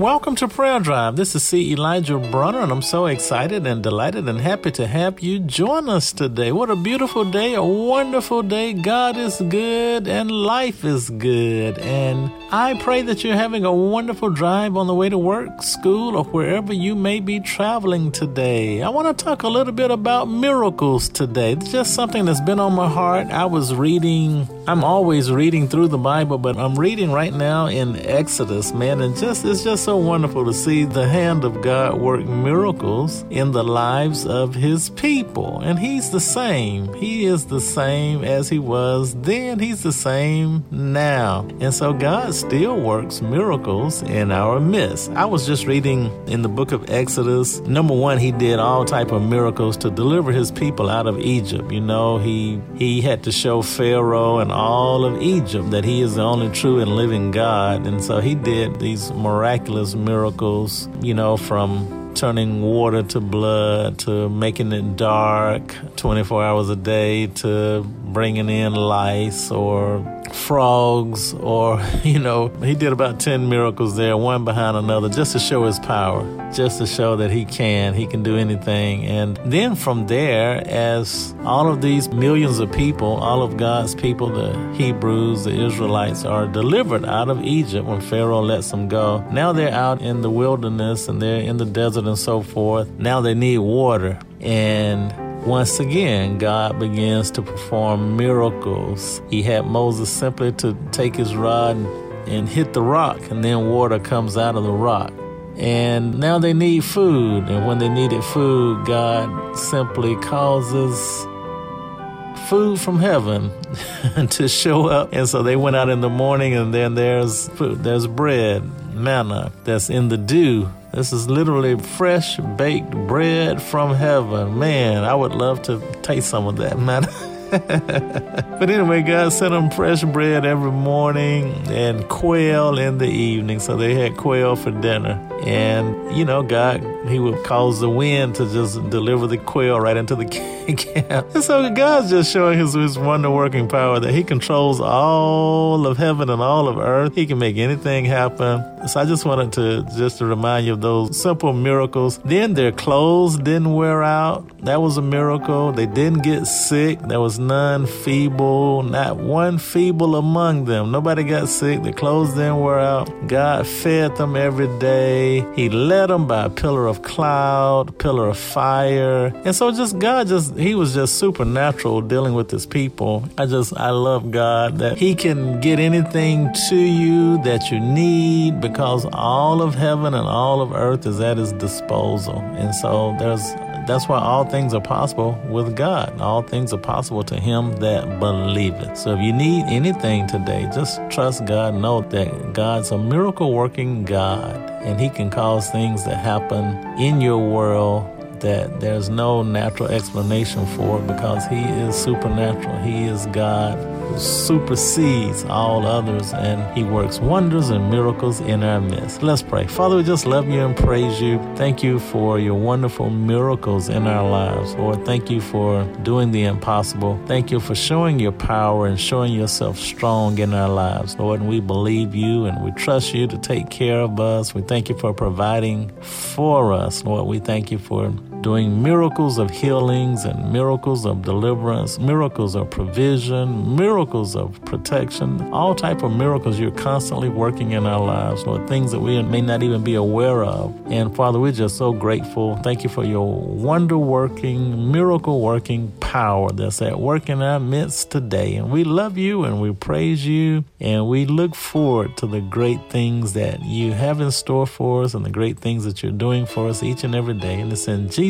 Welcome to Prayer Drive. This is C. Elijah Bronner, and I'm so excited and delighted and happy to have you join us today. What a beautiful day, a wonderful day. God is good and life is good. And I pray that you're having a wonderful drive on the way to work, school, or wherever you may be traveling today. I want to talk a little bit about miracles today. It's just something that's been on my heart. I was reading, I'm always reading through the Bible, but I'm reading right now in Exodus, man, and just it's just so wonderful to see the hand of God work miracles in the lives of his people. And he's the same. He is the same as he was then. He's the same now. And so God still works miracles in our midst. I was just reading in the book of Exodus. Number one, he did all type of miracles to deliver his people out of Egypt. You know, he he had to show Pharaoh and all of Egypt that he is the only true and living God. And so he did these miraculous miraculous miracles, you know, from turning water to blood to making it dark 24 hours a day to bringing in lice or frogs or you know he did about 10 miracles there one behind another just to show his power just to show that he can he can do anything. And then from there as all of these millions of people all of god's people the hebrews the israelites are delivered out of egypt when pharaoh lets them go now they're out in the wilderness and they're in the desert and so forth. Now they need water. And once again, God begins to perform miracles. He had Moses simply to take his rod and hit the rock, and then water comes out of the rock. And now they need food. And when they needed food, God simply causes food from heaven to show up. And so they went out in the morning, and then there's food, there's bread, manna that's in the dew this is literally fresh baked bread from heaven. Man, I would love to taste some of that, man. but anyway, God sent them fresh bread every morning and quail in the evening. So they had quail for dinner. And, you know, God, He would cause the wind to just deliver the quail right into the camp. And so God's just showing His, his wonder working power that He controls all of heaven and all of earth. He can make anything happen. So I just wanted to just to remind you of those simple miracles. Then their clothes didn't wear out. That was a miracle. They didn't get sick. There was none feeble, not one feeble among them. Nobody got sick. Their clothes didn't wear out. God fed them every day. He led them by a pillar of cloud, pillar of fire. And so just God just he was just supernatural dealing with his people. I just I love God that he can get anything to you that you need because all of heaven and all of earth is at his disposal. And so there's that's why all things are possible with God. All things are possible to him that believeth. So if you need anything today, just trust God. Know that God's a miracle working God and he can cause things to happen in your world that there's no natural explanation for because he is supernatural. He is God supersedes all others and he works wonders and miracles in our midst. Let's pray. Father, we just love you and praise you. Thank you for your wonderful miracles in our lives. Lord, thank you for doing the impossible. Thank you for showing your power and showing yourself strong in our lives. Lord, we believe you and we trust you to take care of us. We thank you for providing for us. Lord, we thank you for doing miracles of healings and miracles of deliverance, miracles of provision, miracles of protection, all type of miracles you're constantly working in our lives, Lord, things that we may not even be aware of. And Father, we're just so grateful. Thank you for your wonder working, miracle working power that's at work in our midst today. And we love you and we praise you and we look forward to the great things that you have in store for us and the great things that you're doing for us each and every day. And it's in Jesus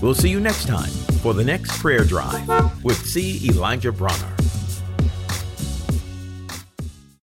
We'll see you next time for the next prayer drive with C. Elijah Bronner.